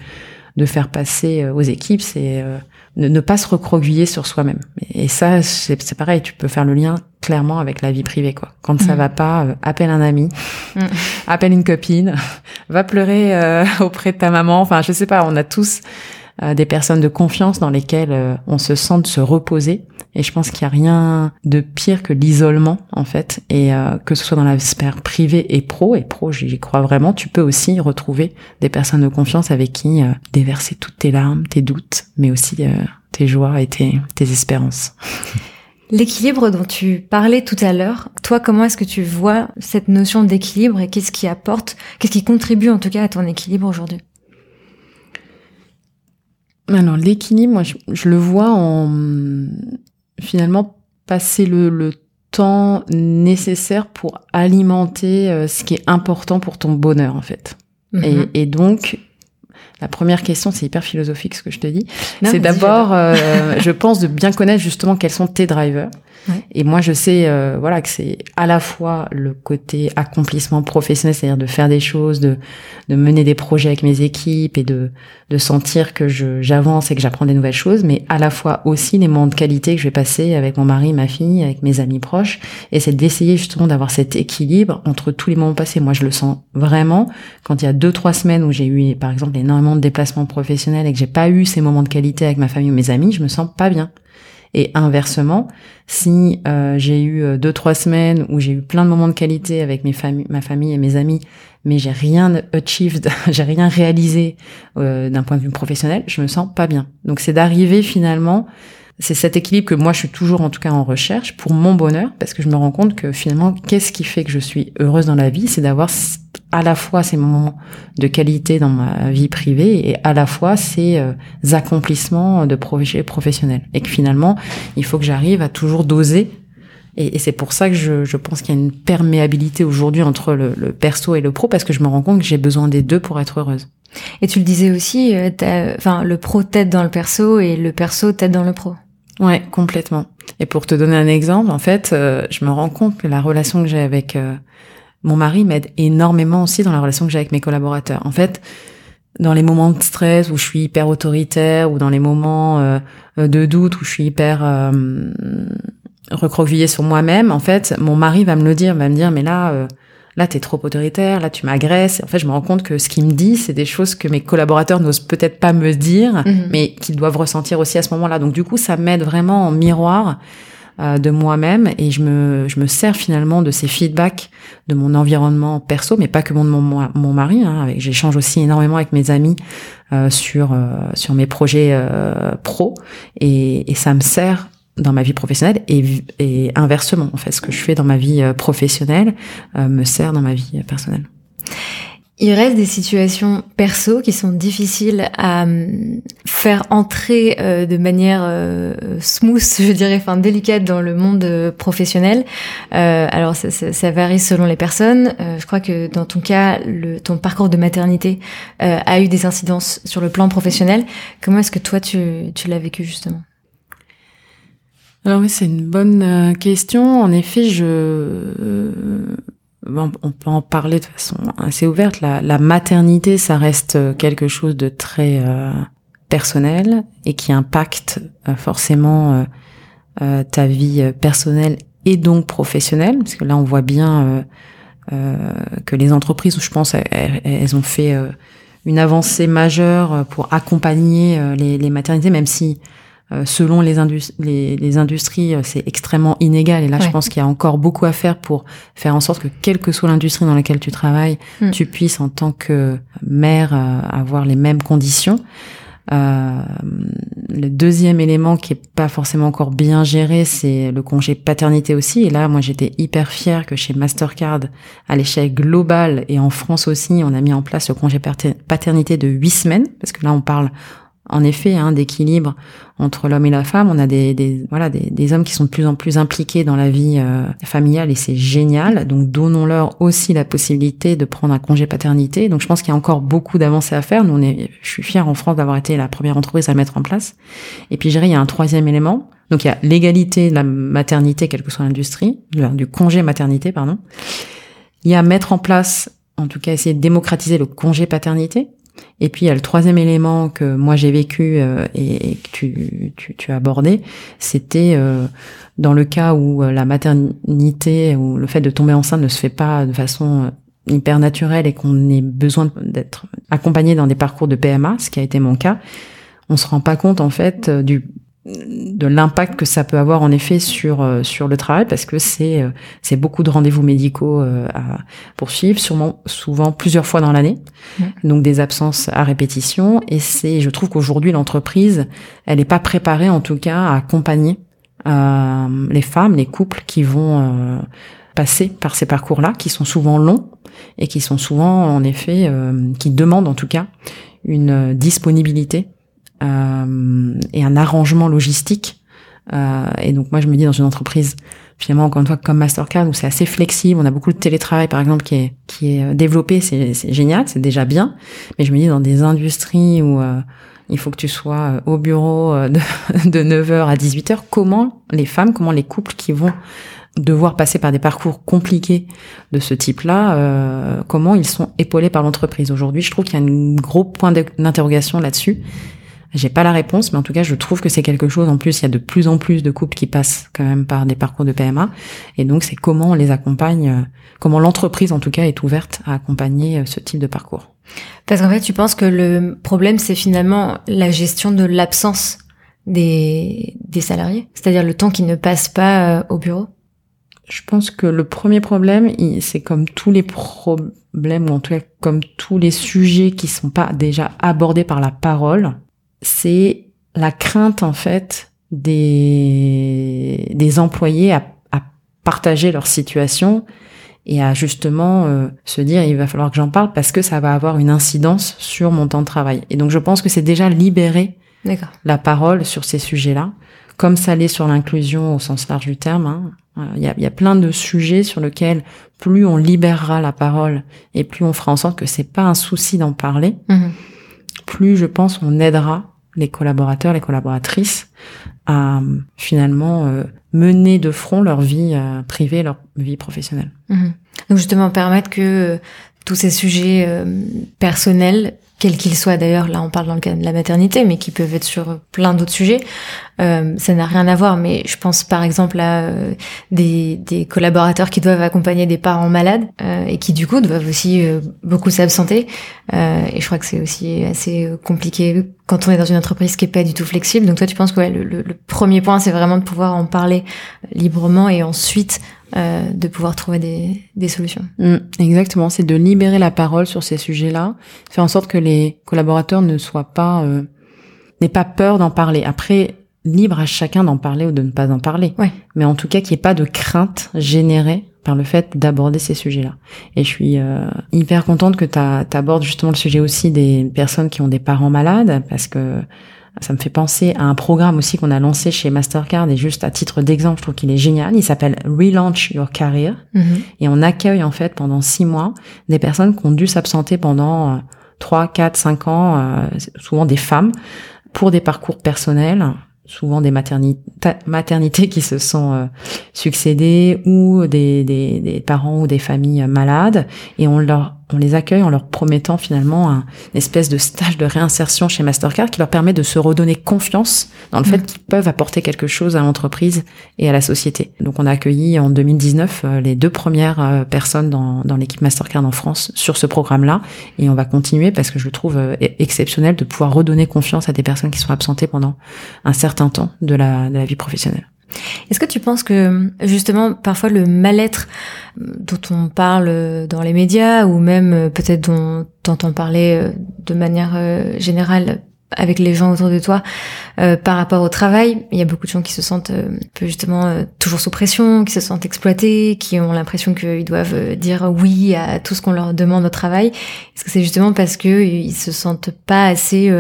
de faire passer euh, aux équipes, c'est euh, ne, pas se recroqueviller sur soi-même. Et ça, c'est pareil, tu peux faire le lien clairement avec la vie privée, quoi. Quand ça mm. va pas, euh, appelle un ami, mm. appelle une copine, va pleurer auprès de ta maman. Enfin, je sais pas, on a tous des personnes de confiance dans lesquelles euh, on se sent de se reposer. Et je pense qu'il n'y a rien de pire que l'isolement, en fait. Et euh, que ce soit dans la sphère privée et pro, et pro, j'y crois vraiment, tu peux aussi retrouver des personnes de confiance avec qui déverser toutes tes larmes, tes doutes, mais aussi tes joies et tes, tes espérances. L'équilibre dont tu parlais tout à l'heure, toi, comment est-ce que tu vois cette notion d'équilibre et qu'est-ce qui apporte, qu'est-ce qui contribue en tout cas à ton équilibre aujourd'hui? Alors l'équilibre, moi je, le vois en finalement passer le, temps nécessaire pour alimenter euh, ce qui est important pour ton bonheur en fait. Mm-hmm. et, donc la première question, c'est hyper philosophique ce que je te dis. C'est d'abord, euh, je pense, de bien connaître justement quels sont tes drivers. Et moi, je sais, euh, voilà, que c'est à la fois le côté accomplissement professionnel, c'est-à-dire de faire des choses, de, de mener des projets avec mes équipes et de, de sentir que j'avance et que j'apprends des nouvelles choses, mais à la fois aussi les moments de qualité que je vais passer avec mon mari, ma fille, avec mes amis proches. Et c'est d'essayer justement d'avoir cet équilibre entre tous les moments passés. Moi, je le sens vraiment quand il y a deux, trois semaines où j'ai eu, par exemple, énormément de déplacements professionnels et que j'ai pas eu ces moments de qualité avec ma famille ou mes amis, je me sens pas bien. Et inversement, si euh, j'ai eu euh, deux trois semaines où j'ai eu plein de moments de qualité avec mes familles, ma famille et mes amis, mais j'ai rien achieved, j'ai rien réalisé euh, d'un point de vue professionnel, je me sens pas bien. Donc c'est d'arriver finalement c'est cet équilibre que moi je suis toujours en tout cas en recherche pour mon bonheur parce que je me rends compte que finalement qu'est-ce qui fait que je suis heureuse dans la vie c'est d'avoir à la fois ces moments de qualité dans ma vie privée et à la fois ces euh, accomplissements de projets professionnels et que finalement il faut que j'arrive à toujours doser et, c'est pour ça que je, je pense qu'il y a une perméabilité aujourd'hui entre le, le perso et le pro parce que je me rends compte que j'ai besoin des deux pour être heureuse. Et tu le disais aussi, euh, enfin le pro t'aide dans le perso et le perso t'aide dans le pro. Ouais, complètement. Et pour te donner un exemple, en fait, euh, je me rends compte que la relation que j'ai avec euh, mon mari m'aide énormément aussi dans la relation que j'ai avec mes collaborateurs. En fait, dans les moments de stress où je suis hyper autoritaire ou dans les moments euh, de doute où je suis hyper recroquevillée sur moi-même, en fait, mon mari va me le dire, va me dire mais là là t'es trop autoritaire, là tu m'agresses. En fait, je me rends compte que ce qu'il me dit, c'est des choses que mes collaborateurs n'osent peut-être pas me dire, mhm. mais qu'ils doivent ressentir aussi à ce moment-là. Donc du coup, ça m'aide vraiment en miroir euh, de moi-même et je me je me sers finalement de ces feedbacks de mon environnement perso, mais pas que mon mon, mon mari. Hein, J'échange aussi énormément avec mes amis euh, sur euh, sur mes projets euh, pro et, et ça me sert dans ma vie professionnelle et, et, inversement en fait ce que je fais dans ma vie euh, professionnelle euh, me sert dans ma vie personnelle. Il reste des situations perso qui sont difficiles à faire entrer de manière smooth, je dirais, enfin délicate dans le monde professionnel. alors ça, ça, ça, varie selon les personnes. je crois que dans ton cas, le, ton parcours de maternité a eu des incidences sur le plan professionnel. Comment est-ce que toi tu, tu l'as vécu justement? Alors oui, c'est une bonne euh, question. En effet, je euh, on peut en parler de façon assez ouverte. La, maternité, ça reste quelque chose de très euh, personnel et qui impacte forcément ta vie personnelle et donc professionnelle, parce que là, on voit bien que les entreprises, je pense, elles, ont fait une avancée majeure pour accompagner les, maternités, même si euh, selon les, les, industries, euh, c'est extrêmement inégal. Et là, je pense qu'il y a encore beaucoup à faire pour faire en sorte que, quelle que soit l'industrie dans laquelle tu travailles, mm. tu puisses, en tant que mère, euh, avoir les mêmes conditions. Euh, le deuxième élément qui est pas forcément encore bien géré, c'est le congé paternité aussi. Et là, moi, j'étais hyper fière que chez Mastercard, à l'échelle globale et en France aussi, on a mis en place le congé paternité de huit semaines, parce que là, on parle en effet hein, d'équilibre entre l'homme et la femme. On a des, des voilà des, des, hommes qui sont de plus en plus impliqués dans la vie euh, familiale et c'est génial. Donc donnons-leur aussi la possibilité de prendre un congé paternité. Donc je pense qu'il y a encore beaucoup d'avancées à faire. Nous on est, je suis fière en France d'avoir été la première entreprise à le mettre en place. Et puis je il y a un troisième élément. Donc il y a l'égalité de la maternité, quelle que soit l'industrie, du congé maternité pardon. Il y a mettre en place en tout cas essayer de démocratiser le congé paternité. Et puis il y a le troisième élément que moi j'ai vécu euh, et, que tu, tu, as abordé, c'était euh, dans le cas où euh, la maternité ou le fait de tomber enceinte ne se fait pas de façon hyper naturelle et qu'on ait besoin d'être accompagné dans des parcours de PMA, ce qui a été mon cas, on se rend pas compte en fait du de l'impact que ça peut avoir en effet sur euh, sur le travail parce que c'est euh, c'est beaucoup de rendez-vous médicaux euh, à poursuivre sûrement souvent plusieurs fois dans l'année. Donc des absences à répétition. Et c'est je trouve qu'aujourd'hui l'entreprise elle n'est pas préparée en tout cas à accompagner les femmes les couples qui vont passer par ces parcours là qui sont souvent longs et qui sont souvent en effet qui demandent en tout cas une disponibilité euh, et un arrangement logistique. Euh, et donc moi je me dis dans une entreprise finalement encore une fois comme Mastercard où c'est assez flexible, on a beaucoup de télétravail par exemple qui est qui est euh, développé, c'est génial, c'est déjà bien. Mais je me dis dans des industries où il faut que tu sois au bureau de, de 9h à 18h, comment les femmes, comment les couples qui vont devoir passer par des parcours compliqués de ce type-là, euh, comment ils sont épaulés par l'entreprise? Aujourd'hui, je trouve qu'il y a un gros point d'interrogation là-dessus j'ai pas la réponse, mais en tout cas, je trouve que c'est quelque chose. En plus, il y a de plus en plus de couples qui passent quand même par des parcours de PMA, et donc c'est comment on les accompagne, euh, comment l'entreprise en tout cas est ouverte à accompagner euh, ce type de parcours. Parce qu'en fait, tu penses que le problème, c'est finalement la gestion de l'absence des, des salariés? C'est-à-dire le temps qui ne passe pas au bureau? Je pense que le premier problème, c'est comme tous les problèmes, ou en tout cas comme tous les sujets qui sont pas déjà abordés par la parole, c'est la crainte en fait des, des employés à, à partager leur situation et à justement euh, se dire il va falloir que j'en parle parce que ça va avoir une incidence sur mon temps de travail. Et donc je pense que c'est déjà libérer la parole sur ces sujets-là, comme ça l'est sur l'inclusion au sens large du terme. Hein. Il, y a, il y, a, plein de sujets sur lesquels plus on libérera la parole et plus on fera en sorte que c'est pas un souci d'en parler, mhm. Plus je pense on aidera les collaborateurs, les collaboratrices à finalement euh, mener de front leur vie euh, privée, leur vie professionnelle. Mhm. Donc justement permettre que euh, tous ces sujets personnels quels qu'ils soient d'ailleurs, là on parle dans le cas de la maternité, mais qui peuvent être sur plein d'autres sujets, euh, ça n'a rien à voir, mais je pense par exemple à euh, des, des, collaborateurs qui doivent accompagner des parents malades euh, et qui du coup doivent aussi euh, beaucoup s'absenter. et je crois que c'est aussi assez compliqué quand on est dans une entreprise qui est pas du tout flexible. Donc toi tu penses que ouais, le, le premier point c'est vraiment de pouvoir en parler librement et ensuite euh, de pouvoir trouver des, des solutions. Mm, exactement, c'est de libérer la parole sur ces sujets-là, faire en sorte que les collaborateurs ne soient pas, euh, n'aient pas peur d'en parler. Après, libre à chacun d'en parler ou de ne pas en parler. Ouais. Mais en tout cas, qu'il n'y ait pas de crainte générée par le fait d'aborder ces sujets-là. Et je suis euh, hyper contente que tu abordes justement le sujet aussi des personnes qui ont des parents malades, parce que ça me fait penser à un programme aussi qu'on a lancé chez Mastercard et juste à titre d'exemple, je trouve qu'il est génial. Il s'appelle Relaunch Your Career mhm. et on accueille en fait pendant six mois des personnes qui ont dû s'absenter pendant euh, trois, quatre, cinq ans, euh, souvent des femmes, pour des parcours personnels, souvent des maternités, qui se sont euh, succédées ou des, des, des, parents ou des familles malades et on leur on les accueille en leur promettant finalement un une espèce de stage de réinsertion chez Mastercard qui leur permet de se redonner confiance dans le fait mm. qu'ils peuvent apporter quelque chose à l'entreprise et à la société. Donc on a accueilli en 2019 euh, les deux premières euh, personnes dans, dans l'équipe Mastercard en France sur ce programme-là et on va continuer parce que je le trouve euh, e-, exceptionnel de pouvoir redonner confiance à des personnes qui sont absentées pendant un certain temps de la, de la vie professionnelle. Est-ce que tu penses que justement parfois le mal-être dont on parle dans les médias ou même peut-être dont t'entends parler euh, de manière euh, générale avec les gens autour de toi euh, par rapport au travail. Il y a beaucoup de gens qui se sentent euh, justement euh, toujours sous pression, qui se sentent exploités, qui ont l'impression qu'ils doivent dire oui à tout ce qu'on leur demande au travail. Est-ce que c'est justement parce que ils se sentent pas assez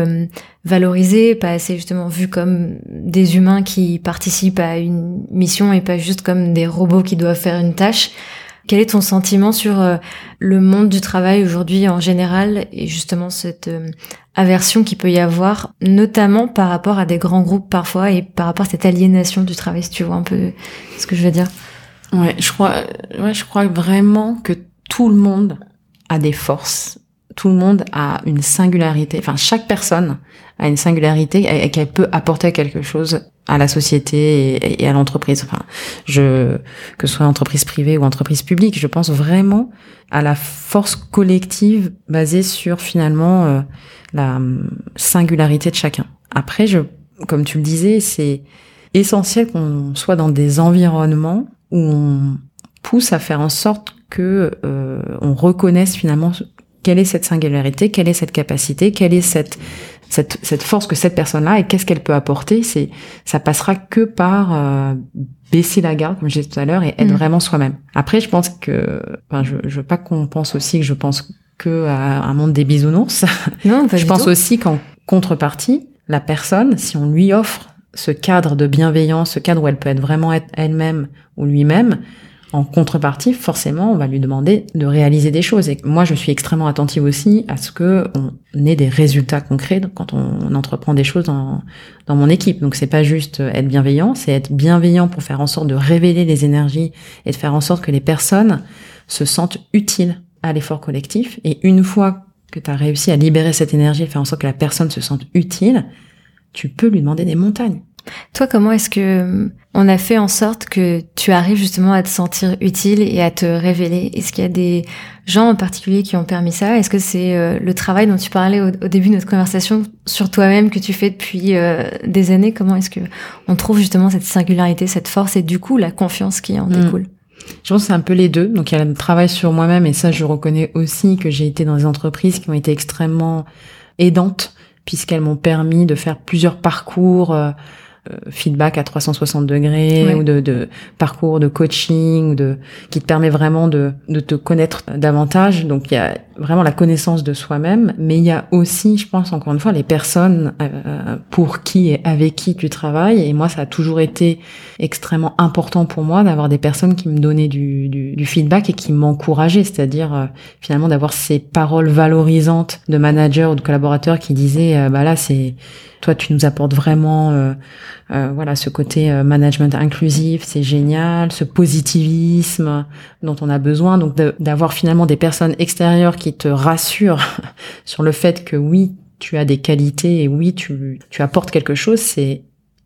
valorisés, pas assez justement vus comme des humains qui participent à une mission et pas juste comme des robots qui doivent faire une tâche? Quel est ton sentiment sur euh, le monde du travail aujourd'hui en général et justement cette euh, aversion qu'il peut y avoir, notamment par rapport à des grands groupes parfois et par rapport à cette aliénation du travail, si tu vois un peu ce que je veux dire Ouais, je crois, ouais, je crois vraiment que tout le monde a des forces. Tout le monde a une singularité. Enfin, chaque personne a une singularité et qu'elle peut apporter quelque chose à la société et, à l'entreprise. Enfin, je que ce soit entreprise privée ou entreprise publique, je pense vraiment à la force collective basée sur finalement euh, la hum, singularité de chacun. Après, je, comme tu le disais, c'est essentiel qu'on soit dans des environnements où on pousse à faire en sorte que euh, on reconnaisse finalement quelle est cette singularité, quelle est cette capacité, quelle est cette cette, cette force que cette personne-là et qu'est-ce qu'elle peut apporter, c'est ça passera que par euh, baisser la garde, comme je disais tout à l'heure, et être mm. vraiment soi-même. Après, je pense que, enfin, je, je veux pas qu'on pense aussi que je pense que à un monde des bisounours. Non, je pense aussi qu'en contrepartie, la personne, si on lui offre ce cadre de bienveillance, ce cadre où elle peut être vraiment elle-même ou lui-même, en contrepartie, forcément, on va lui demander de réaliser des choses. Et moi, je suis extrêmement attentive aussi à ce que on ait des résultats concrets quand on, entreprend des choses dans, mon équipe. Donc, c'est pas juste être bienveillant, c'est être bienveillant pour faire en sorte de révéler les énergies et de faire en sorte que les personnes se sentent utiles à l'effort collectif. Et une fois que tu as réussi à libérer cette énergie et faire en sorte que la personne se sente utile, tu peux lui demander des montagnes. Toi, comment est-ce que on a fait en sorte que tu arrives justement à te sentir utile et à te révéler? Est-ce qu'il y a des gens en particulier qui ont permis ça? Est-ce que c'est euh, le travail dont tu parlais au, début de notre conversation sur toi-même que tu fais depuis euh, des années? Comment est-ce que on trouve justement cette singularité, cette force et du coup la confiance qui en hmm. découle? Je pense que c'est un peu les deux. Donc il y a le travail sur moi-même et ça je reconnais aussi que j'ai été dans des entreprises qui ont été extrêmement aidantes puisqu'elles m'ont permis de faire plusieurs parcours. Euh, euh, feedback à 360 degrés ou de, de, parcours de coaching ou de qui te permet vraiment de, de te connaître davantage. Donc il y a vraiment la connaissance de soi-même, mais il y a aussi, je pense encore une fois, les personnes euh, pour qui et avec qui tu travailles. Et moi, ça a toujours été extrêmement important pour moi d'avoir des personnes qui me donnaient du, du, du feedback et qui m'encourageaient, c'est-à-dire euh, finalement d'avoir ces paroles valorisantes de manager ou de collaborateurs qui disaient, bah là c'est toi, tu nous apportes vraiment, euh, euh, voilà, ce côté euh, management inclusif, c'est génial, ce positivisme dont on a besoin. Donc, d'avoir finalement des personnes extérieures qui te rassurent sur le fait que oui, tu as des qualités et oui, tu, tu apportes quelque chose, c'est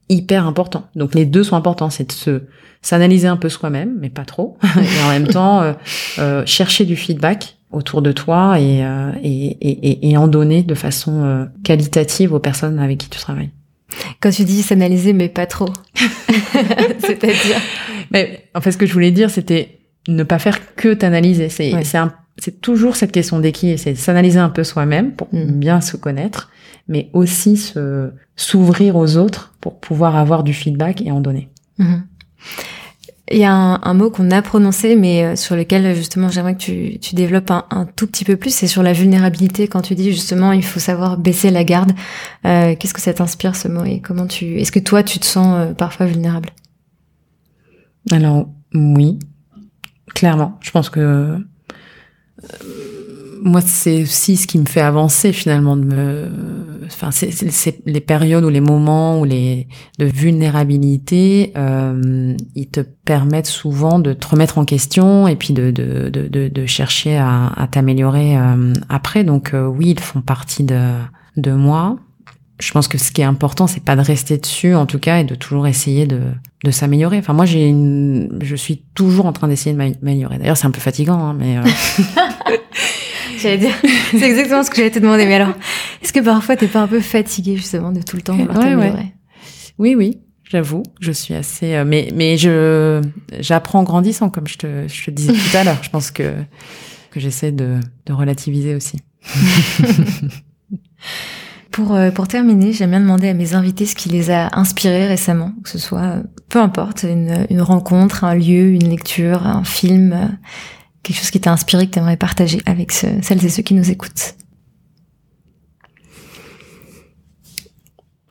hyper important. Donc, les deux sont importants, c'est de se s'analyser un peu soi-même, mais pas trop, et en même temps chercher du feedback autour de toi et, euh, et, et, et, en donner de façon euh, qualitative aux personnes avec qui tu travailles. Quand tu dis s'analyser, mais pas trop. C'est-à-dire Mais en fait, ce que je voulais dire, c'était ne pas faire que t'analyser. C'est c'est toujours cette question d'équilibre, c'est s'analyser un peu soi-même pour mm. bien se connaître, mais aussi se s'ouvrir aux autres pour pouvoir avoir du feedback et en donner. Mm-hmm. Il y a un, mot qu'on a prononcé, mais euh, sur lequel justement j'aimerais que tu, tu développes un, un, tout petit peu plus, c'est sur la vulnérabilité. Quand tu dis justement il faut savoir baisser la garde, euh, qu'est-ce que ça t'inspire ce mot et comment tu, est-ce que toi tu te sens euh, parfois vulnérable? Alors oui, clairement. Je pense que moi, c'est aussi ce qui me fait avancer finalement de me. Enfin, c'est les périodes ou les moments ou les de vulnérabilité, euh, ils te permettent souvent de te remettre en question et puis de de de, de, chercher à, à t'améliorer euh, après. Donc euh, oui, ils font partie de de moi. Je pense que ce qui est important, c'est pas de rester dessus, en tout cas, et de toujours essayer de, de s'améliorer. Enfin, moi, j'ai une, je suis toujours en train d'essayer de m'améliorer. D'ailleurs, c'est un peu fatigant, hein, mais. J'allais dire, c'est exactement ce que j'allais te demander. Mais alors, est-ce que parfois t'es pas un peu fatigué justement de tout le temps ouais, ouais. Oui, oui, j'avoue. Je suis assez, euh, mais mais je j'apprends en grandissant, comme je te je te disais tout à l'heure. Je pense que que j'essaie de de relativiser aussi. Pour, euh, pour terminer, j'aime bien demander à mes invités ce qui les a inspirés récemment, que ce soit, euh, peu importe, une, une rencontre, un lieu, une lecture, un film, quelque chose qui t'a inspiré, que tu aimerais partager avec celles et ceux qui nous écoutent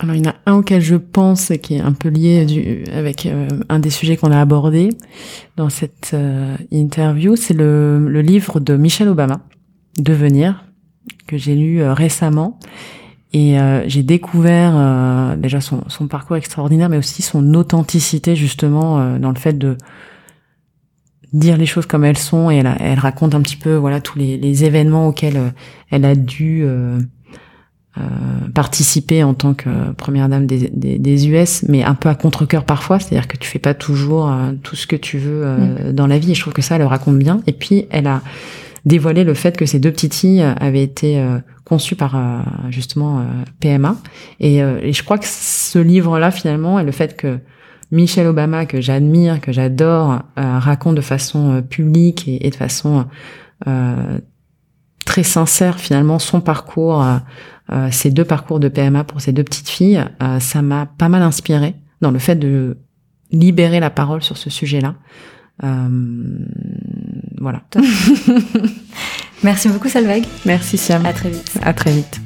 Alors il y en a un auquel je pense qui est un peu lié du, avec euh, un des sujets qu'on a abordé dans cette euh, interview, c'est le, le, livre de Michelle Obama, Devenir, que j'ai lu euh, récemment. Et j'ai découvert déjà son, son, parcours extraordinaire, mais aussi son authenticité justement dans le fait de dire les choses comme elles sont et elle, elle raconte un petit peu voilà tous les, les événements auxquels euh, elle a dû euh, euh, participer en tant que première dame des, des, des US, mais un peu à contre-cœur parfois, c'est-à-dire que tu fais pas toujours euh, tout ce que tu veux mm. dans la vie. Et je trouve que ça, elle le raconte bien. Et puis, elle a dévoilé le fait que ces deux petites filles avaient été conçues par justement PMA. Et, et, je crois que ce livre-là, finalement, et le fait que Michelle Obama, que j'admire, que j'adore, euh, raconte de façon euh, publique et, de façon euh, très sincère finalement son parcours, ces deux parcours de PMA pour ces deux petites filles, ça m'a pas mal inspiré dans le fait de libérer la parole sur ce sujet-là. voilà. Merci beaucoup Salveg. Merci Siam. À très vite. À très vite.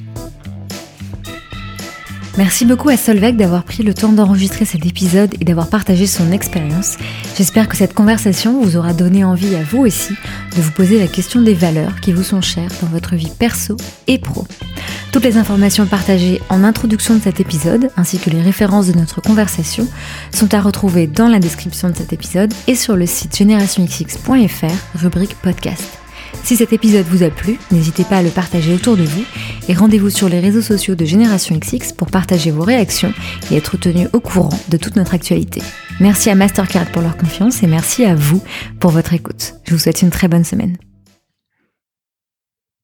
Merci beaucoup à Solveig d'avoir pris le temps d'enregistrer cet épisode et d'avoir partagé son expérience. J'espère que cette conversation vous aura donné envie à vous aussi de vous poser la question des valeurs qui vous sont chères dans votre vie perso et pro. Toutes les informations partagées en introduction de cet épisode, ainsi que les références de notre conversation, sont à retrouver dans la description de cet épisode et sur le site generationxx.fr, rubrique podcast. Si cet épisode vous a plu, n'hésitez pas à le partager autour de vous et rendez-vous sur les réseaux sociaux de Génération XX pour partager vos réactions et être tenu au courant de toute notre actualité. Merci à Mastercard pour leur confiance et merci à vous pour votre écoute. Je vous souhaite une très bonne semaine.